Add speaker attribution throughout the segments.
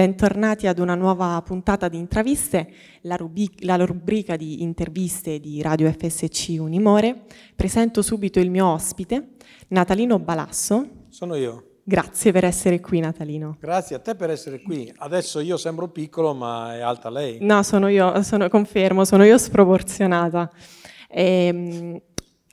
Speaker 1: bentornati ad una nuova puntata di Intraviste, la, rubic- la, rubrica di interviste di Radio FSC Unimore. Presento subito il mio ospite, Natalino Balasso.
Speaker 2: Sono io.
Speaker 1: Grazie per essere qui, Natalino.
Speaker 2: Grazie a te per essere qui. Adesso io sembro piccolo, ma è alta lei.
Speaker 1: No, sono io, sono, confermo, sono io sproporzionata. Ehm,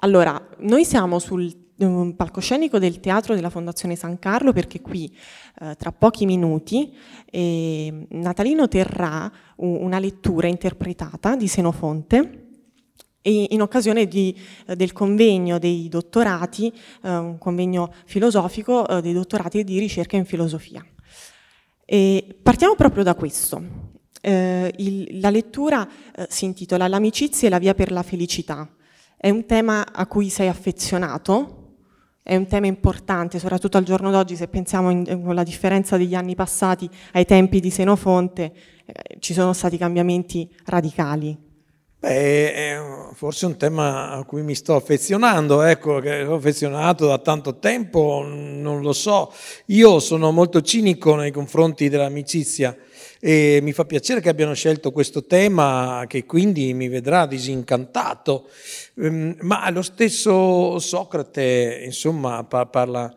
Speaker 1: allora, noi siamo sul un palcoscenico del teatro della Fondazione San Carlo perché qui eh, tra pochi minuti eh, Natalino terrà una lettura interpretata di Senofonte in occasione di, eh, del convegno dei dottorati, eh, un convegno filosofico eh, dei dottorati di ricerca in filosofia. E partiamo proprio da questo. Eh, il, la lettura si intitola L'amicizia e la via per la felicità. È un tema a cui sei affezionato, è un tema importante, soprattutto al giorno d'oggi, se pensiamo in, con la differenza degli anni passati ai tempi di Senofonte, eh, ci sono stati cambiamenti radicali.
Speaker 2: Beh, è forse un tema a cui mi sto affezionando, ecco, che ho affezionato da tanto tempo, non lo so. Io sono molto cinico nei confronti dell'amicizia e mi fa piacere che abbiano scelto questo tema che quindi mi vedrà disincantato, ehm, ma lo stesso Socrate insomma parla,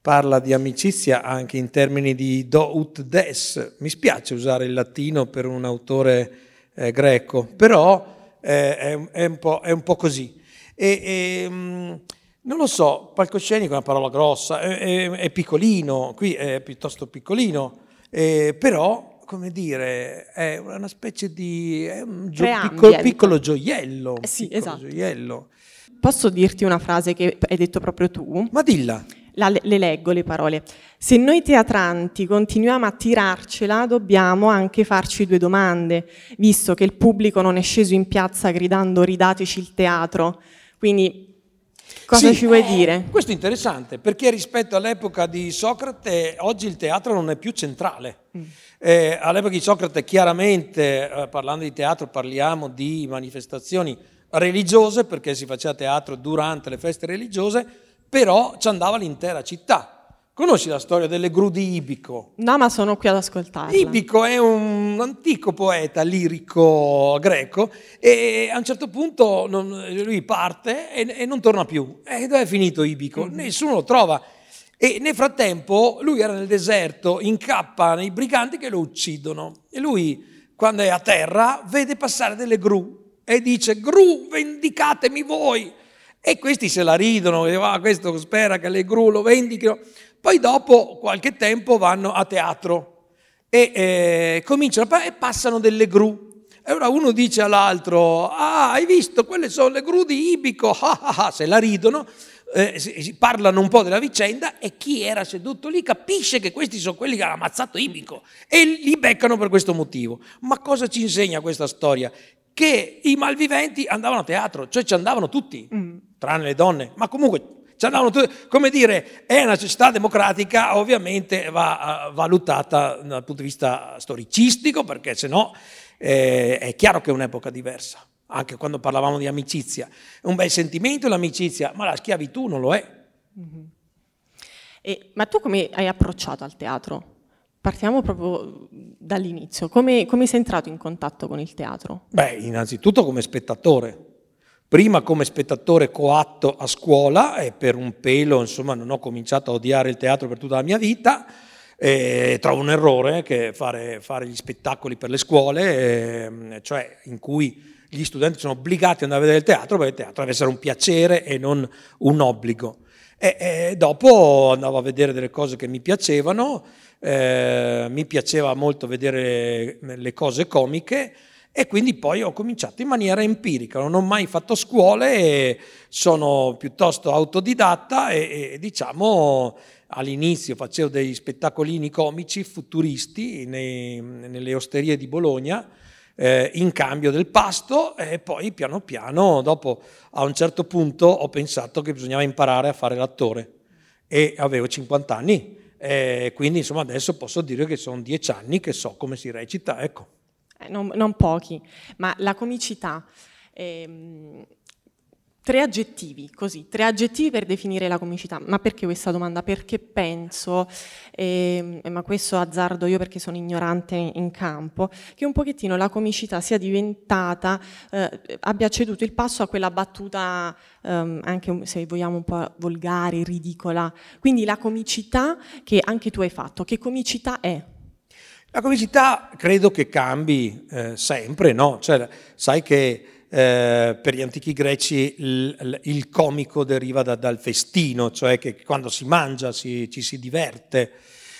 Speaker 2: parla di amicizia anche in termini di do ut des, mi spiace usare il latino per un autore eh, greco, però eh, è, è, un è, un po', così. E, e, ehm, non lo so, palcoscenico è una parola grossa, è, è piccolino, qui è piuttosto piccolino, eh, però come dire, è una specie di un gio- piccolo, piccolo, gioiello.
Speaker 1: Eh sì,
Speaker 2: piccolo
Speaker 1: esatto.
Speaker 2: gioiello.
Speaker 1: Posso dirti una frase che hai detto proprio tu?
Speaker 2: Ma dilla.
Speaker 1: La, le leggo le parole. Se noi teatranti continuiamo a tirarcela, dobbiamo anche farci due domande, visto che il pubblico non è sceso in piazza gridando ridateci il teatro. Quindi Cosa sì, ci vuoi dire?
Speaker 2: Questo è interessante perché rispetto all'epoca di Socrate oggi il teatro non è più centrale. Mm. Eh, all'epoca di Socrate chiaramente, eh, parlando di teatro, parliamo di manifestazioni religiose perché si faceva teatro durante le feste religiose, però ci andava l'intera città. Conosci la storia delle gru di Ibico?
Speaker 1: No, ma sono qui ad ascoltarla.
Speaker 2: Ibico è un antico poeta lirico greco e a un certo punto lui parte e, e, non torna più. E dove è finito Ibico? Mm-hmm. Nessuno lo trova. E nel frattempo lui era nel deserto, incappa nei briganti che lo uccidono. E lui, quando è a terra, vede passare delle gru e dice, gru, vendicatemi voi. E questi se la ridono, ah, questo spera che le gru lo vendichino. Poi dopo qualche tempo vanno a teatro e eh, cominciano e passano delle gru. E ora uno dice all'altro, ah, hai visto, quelle sono le gru di Ibico, ah, ah, ah, se la ridono, eh, parlano un po' della vicenda e chi era seduto lì capisce che questi sono quelli che hanno ammazzato Ibico e li beccano per questo motivo. Ma cosa ci insegna questa storia? Che i malviventi andavano a teatro, cioè ci andavano tutti, mm. tranne le donne, ma comunque come dire, è una società democratica, ovviamente va uh, valutata dal punto di vista storicistico, perché se no eh, è chiaro che è un'epoca diversa, anche quando parlavamo di amicizia. È un bel sentimento l'amicizia, ma la schiavitù non lo è.
Speaker 1: Mm-hmm. E, ma tu come hai approcciato al teatro? Partiamo proprio dall'inizio. Come, come sei entrato in contatto con il teatro?
Speaker 2: Beh, innanzitutto come spettatore prima come spettatore coatto a scuola e per un pelo insomma non ho cominciato a odiare il teatro per tutta la mia vita e trovo un errore che fare, fare gli spettacoli per le scuole, eh, cioè in cui gli studenti sono obbligati ad andare a vedere il teatro perché il teatro deve essere un piacere e non un obbligo. E, e dopo andavo a vedere delle cose che mi piacevano, eh, mi piaceva molto vedere le cose comiche, e quindi poi ho cominciato in maniera empirica, non ho mai fatto scuole, sono piuttosto autodidatta e, e diciamo all'inizio facevo degli spettacolini comici futuristi nei, nelle osterie di Bologna eh, in cambio del pasto e poi piano piano dopo a un certo punto ho pensato che bisognava imparare a fare l'attore e avevo 50 anni e quindi insomma adesso posso dire che sono 10 anni che so come si recita, ecco.
Speaker 1: Eh, non, non, pochi, ma la comicità. Ehm, Tre aggettivi, così, tre aggettivi per definire la comicità. Ma perché questa domanda? Perché penso, eh, ma questo azzardo io perché sono ignorante in campo, che un pochettino la comicità sia diventata, eh, abbia ceduto il passo a quella battuta, ehm, anche se vogliamo un po' volgare, ridicola. Quindi la comicità che anche tu hai fatto, che comicità è?
Speaker 2: La comicità credo che cambi eh, sempre, no? Cioè, sai che eh, per gli antichi greci il, il comico deriva da, dal festino, cioè che quando si mangia si, ci si diverte,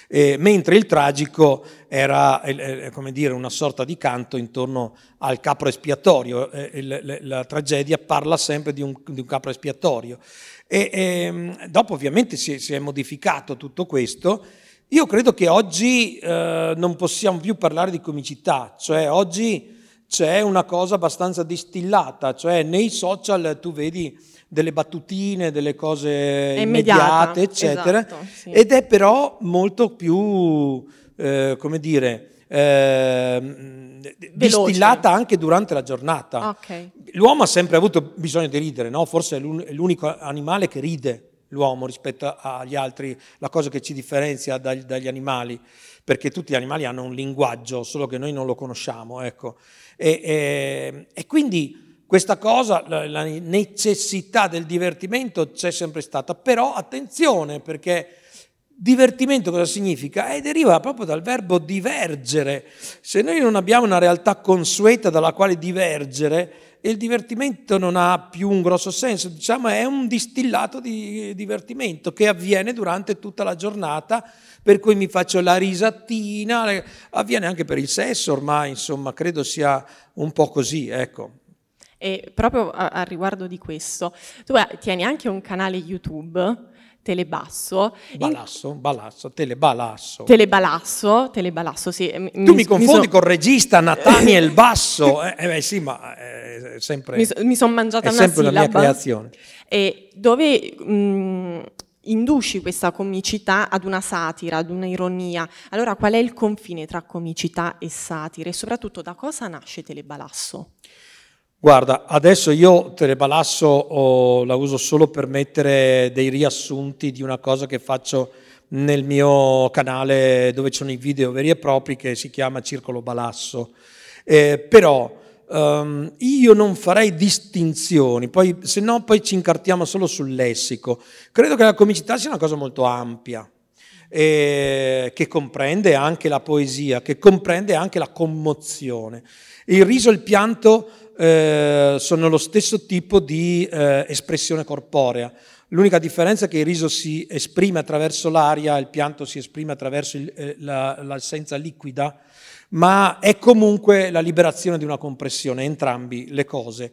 Speaker 2: eh, mentre il tragico era eh, come dire, una sorta di canto intorno al capro espiatorio. La, la, la tragedia parla sempre di un, di un capro espiatorio. E, e, ehm, dopo ovviamente si, si, è modificato tutto questo. Io credo che oggi eh, non possiamo più parlare di comicità, cioè oggi c'è una cosa abbastanza distillata, cioè nei social tu vedi delle battutine, delle cose immediate, eccetera, esatto, sì. ed è però molto più, eh, come dire, eh, distillata anche durante la giornata. Okay. L'uomo ha sempre avuto bisogno di ridere, no? forse è l'unico animale che ride l'uomo rispetto agli altri, la cosa che ci differenzia dagli, dagli animali, perché tutti gli animali hanno un linguaggio, solo che noi non lo conosciamo. Ecco. E, e, e quindi questa cosa, la, la necessità del divertimento c'è sempre stata, però attenzione perché divertimento cosa significa? Eh, deriva proprio dal verbo divergere. Se noi non abbiamo una realtà consueta dalla quale divergere, il divertimento non ha più un grosso senso, diciamo è un distillato di divertimento che avviene durante tutta la giornata per cui mi faccio la risatina, avviene anche per il sesso ormai, insomma, credo sia un po' così, ecco.
Speaker 1: E proprio a, a riguardo di questo, tu tieni anche un canale YouTube Telebasso.
Speaker 2: Balasso. Balasso, Telebalasso.
Speaker 1: Telebalasso, Telebalasso, sì.
Speaker 2: Mi, tu mi confondi mi so... col regista Nathaniel Basso, eh, eh, beh sì, ma è sempre...
Speaker 1: Mi, so, mi sono mangiata
Speaker 2: è
Speaker 1: una sempre
Speaker 2: sillaba. la mia creazione.
Speaker 1: E dove... Mh, induci questa comicità ad una satira, ad un'ironia. Allora qual è il confine tra comicità e satira e soprattutto da cosa nasce Telebalasso?
Speaker 2: Guarda, adesso io Telebalasso oh, la uso solo per mettere dei riassunti di una cosa che faccio nel mio canale dove ci sono i video veri e propri che si chiama Circolo Balasso. Eh, però Um, io non farei distinzioni, poi, se no poi ci incartiamo solo sul lessico. Credo che la comicità sia una cosa molto ampia, eh, che comprende anche la poesia, che comprende anche la commozione. Il riso e il pianto eh, sono lo stesso tipo di eh, espressione corporea. L'unica differenza è che il riso si esprime attraverso l'aria, il pianto si esprime attraverso il, eh, la, l'essenza liquida ma è comunque la liberazione di una compressione, entrambi le cose.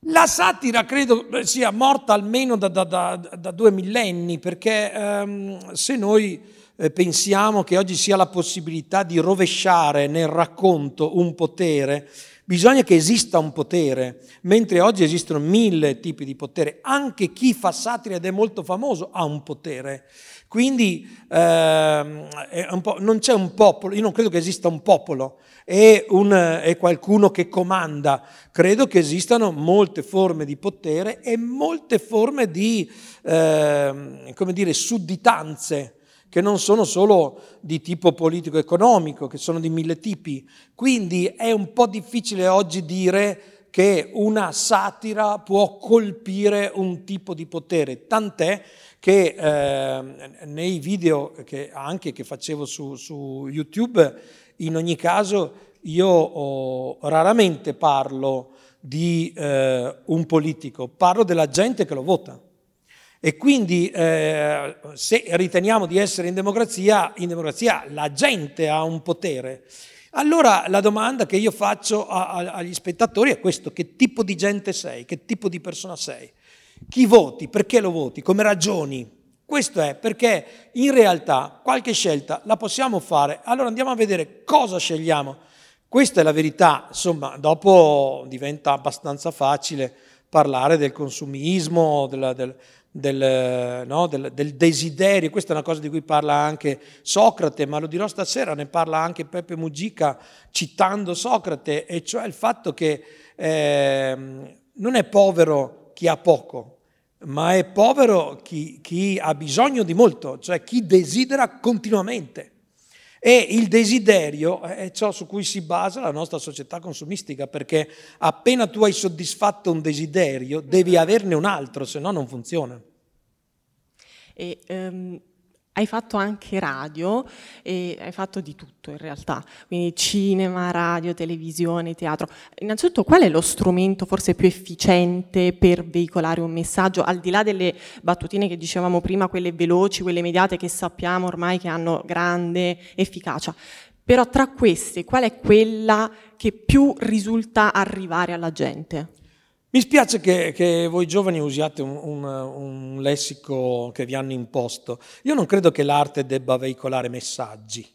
Speaker 2: La satira credo sia morta almeno da, da, da, da due millenni, perché ehm, se noi eh, pensiamo che oggi sia la possibilità di rovesciare nel racconto un potere, bisogna che esista un potere, mentre oggi esistono mille tipi di potere. Anche chi fa satira ed è molto famoso ha un potere. Quindi ehm, non c'è un popolo, io non credo che esista un popolo e, un, e qualcuno che comanda, credo che esistano molte forme di potere e molte forme di, eh, come dire, sudditanze che non sono solo di tipo politico-economico, che sono di mille tipi. Quindi è un po' difficile oggi dire che una satira può colpire un tipo di potere, tant'è che eh, nei video che anche che facevo su, su, YouTube, in ogni caso io oh, raramente parlo di eh, un politico, parlo della gente che lo vota. E quindi eh, se riteniamo di essere in democrazia, in democrazia la gente ha un potere. Allora la domanda che io faccio a, a, agli spettatori è questo, che tipo di gente sei, che tipo di persona sei? Chi voti? Perché lo voti? Come ragioni? Questo è perché in realtà qualche scelta la possiamo fare, allora andiamo a vedere cosa scegliamo. Questa è la verità, insomma, dopo diventa abbastanza facile parlare del consumismo, del, del, del, no, del, del, desiderio, questa è una cosa di cui parla anche Socrate, ma lo dirò stasera, ne parla anche Peppe Mugica citando Socrate, e cioè il fatto che eh, non è povero chi ha poco, ma è povero chi, chi ha bisogno di molto, cioè chi desidera continuamente. E il desiderio è ciò su cui si basa la nostra società consumistica, perché appena tu hai soddisfatto un desiderio, devi averne un altro, se no non funziona.
Speaker 1: E, um, hai fatto anche radio e hai fatto di tutto in realtà, quindi cinema, radio, televisione, teatro. Innanzitutto qual è lo strumento forse più efficiente per veicolare un messaggio, al di là delle battutine che dicevamo prima, quelle veloci, quelle immediate che sappiamo ormai che hanno grande efficacia? Però tra queste qual è quella che più risulta arrivare alla gente?
Speaker 2: Mi spiace che, che, voi giovani usiate un, un, un, lessico che vi hanno imposto. Io non credo che l'arte debba veicolare messaggi.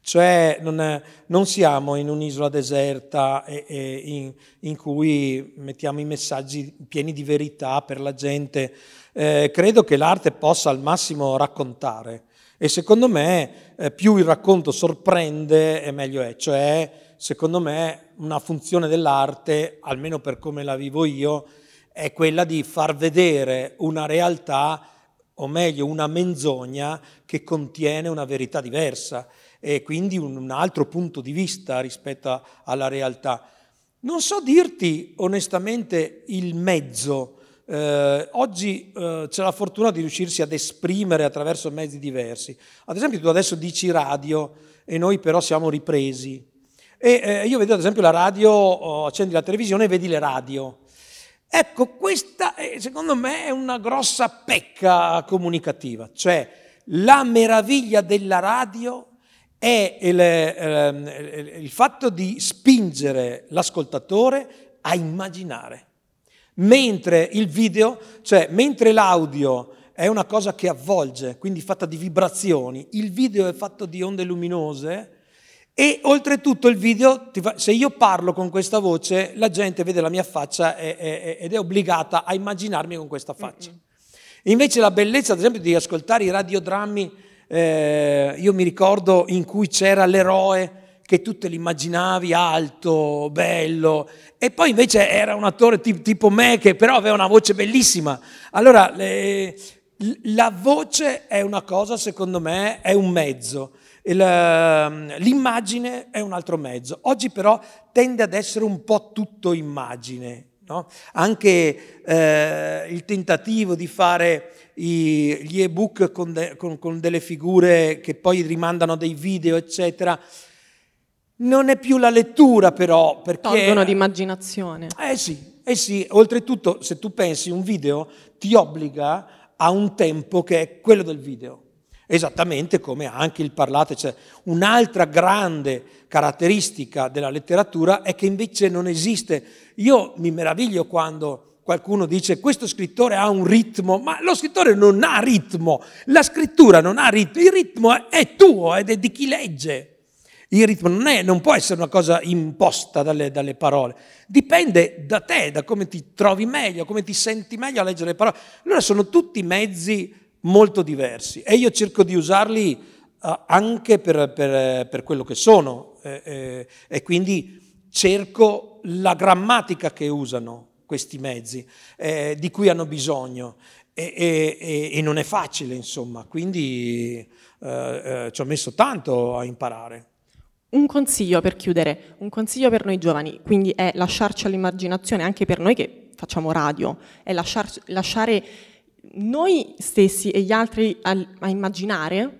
Speaker 2: Cioè non, non siamo in un'isola deserta e, e in, in, cui mettiamo i messaggi pieni di verità per la gente. Eh, credo che l'arte possa al massimo raccontare e secondo me eh, più il racconto sorprende e meglio è. Cioè secondo me, una funzione dell'arte, almeno per come la vivo io, è quella di far vedere una realtà, o meglio una menzogna, che contiene una verità diversa e quindi un altro punto di vista rispetto alla realtà. Non so dirti onestamente il mezzo. Eh, oggi eh, c'è la fortuna di riuscirsi ad esprimere attraverso mezzi diversi. Ad esempio tu adesso dici radio e noi però siamo ripresi. E eh, io vedo ad esempio la radio, oh, accendi la televisione e vedi le radio. Ecco, questa è, secondo me è una grossa pecca comunicativa, cioè la meraviglia della radio è il, eh, il fatto di spingere l'ascoltatore a immaginare, mentre il video, cioè mentre l'audio è una cosa che avvolge, quindi fatta di vibrazioni, il video è fatto di onde luminose, e oltretutto il video, se io parlo con questa voce, la gente vede la mia faccia ed è obbligata a immaginarmi con questa faccia. Invece la bellezza, ad esempio, di ascoltare i radiodrammi, eh, io mi ricordo in cui c'era l'eroe che tu te l'immaginavi alto, bello, e poi invece era un attore tipo, me che però aveva una voce bellissima. Allora, le, la voce è una cosa, secondo me, è un mezzo. Ehm, l'immagine è un altro mezzo. Oggi però tende ad essere un po' tutto immagine. No? Anche eh, il tentativo di fare i, gli ebook con, de, con, con delle figure che poi rimandano dei video, eccetera, non è più la lettura però perché...
Speaker 1: Tolgono di immaginazione.
Speaker 2: Eh sì, eh sì, oltretutto se tu pensi un video ti obbliga a un tempo che è quello del video esattamente come anche il parlato. Cioè, un'altra grande caratteristica della letteratura è che invece non esiste. Io mi meraviglio quando qualcuno dice questo scrittore ha un ritmo, ma lo scrittore non ha ritmo, la scrittura non ha ritmo, il ritmo è tuo ed è di chi legge. Il ritmo non, è, non può essere una cosa imposta dalle, dalle, parole, dipende da te, da come ti trovi meglio, come ti senti meglio a leggere le parole. Allora sono tutti mezzi molto diversi e io cerco di usarli uh, anche per, per, per, quello che sono eh, eh, e quindi cerco la grammatica che usano questi mezzi, eh, di cui hanno bisogno e, e, e, non è facile insomma, quindi eh, eh, ci ho messo tanto a imparare.
Speaker 1: Un consiglio per chiudere, un consiglio per noi giovani, quindi è lasciarci all'immaginazione anche per noi che facciamo radio, è lasciar, lasciare noi stessi e gli altri a, a immaginare?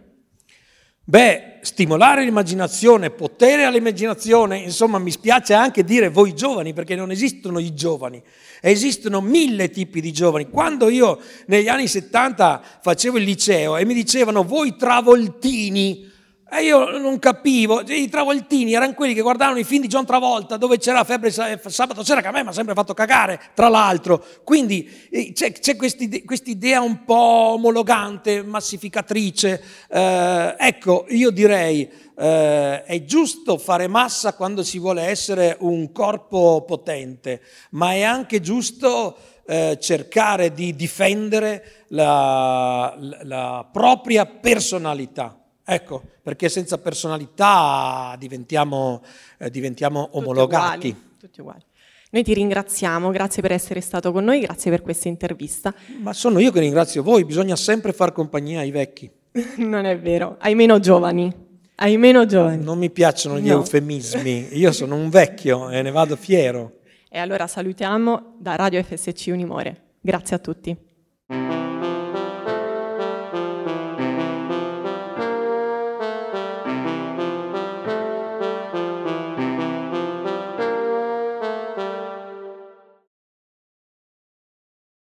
Speaker 2: Beh, stimolare l'immaginazione, potere all'immaginazione, insomma mi spiace anche dire voi giovani perché non esistono i giovani, esistono mille tipi di giovani. Quando io negli anni 70 facevo il liceo e mi dicevano voi travoltini, e io non capivo, i travoltini erano quelli che guardavano i film di John Travolta dove c'era febbre sabato sera che a me mi ha sempre fatto cagare, tra l'altro. Quindi eh, c'è, c'è quest'idea un po' omologante, massificatrice. Eh, ecco, io direi eh, è giusto fare massa quando si vuole essere un corpo potente, ma è anche giusto eh, cercare di difendere la, la, la propria personalità. Ecco, perché senza personalità diventiamo, eh, diventiamo omologati.
Speaker 1: Tutti uguali. Noi ti ringraziamo, grazie per essere stato con noi, grazie per questa intervista.
Speaker 2: Ma sono io che ringrazio voi, bisogna sempre far compagnia ai vecchi.
Speaker 1: non è vero, ai meno giovani. Ai meno giovani.
Speaker 2: Non mi piacciono gli no. eufemismi, io sono un vecchio e ne vado fiero.
Speaker 1: E allora salutiamo da Radio FSC Unimore. Grazie a tutti.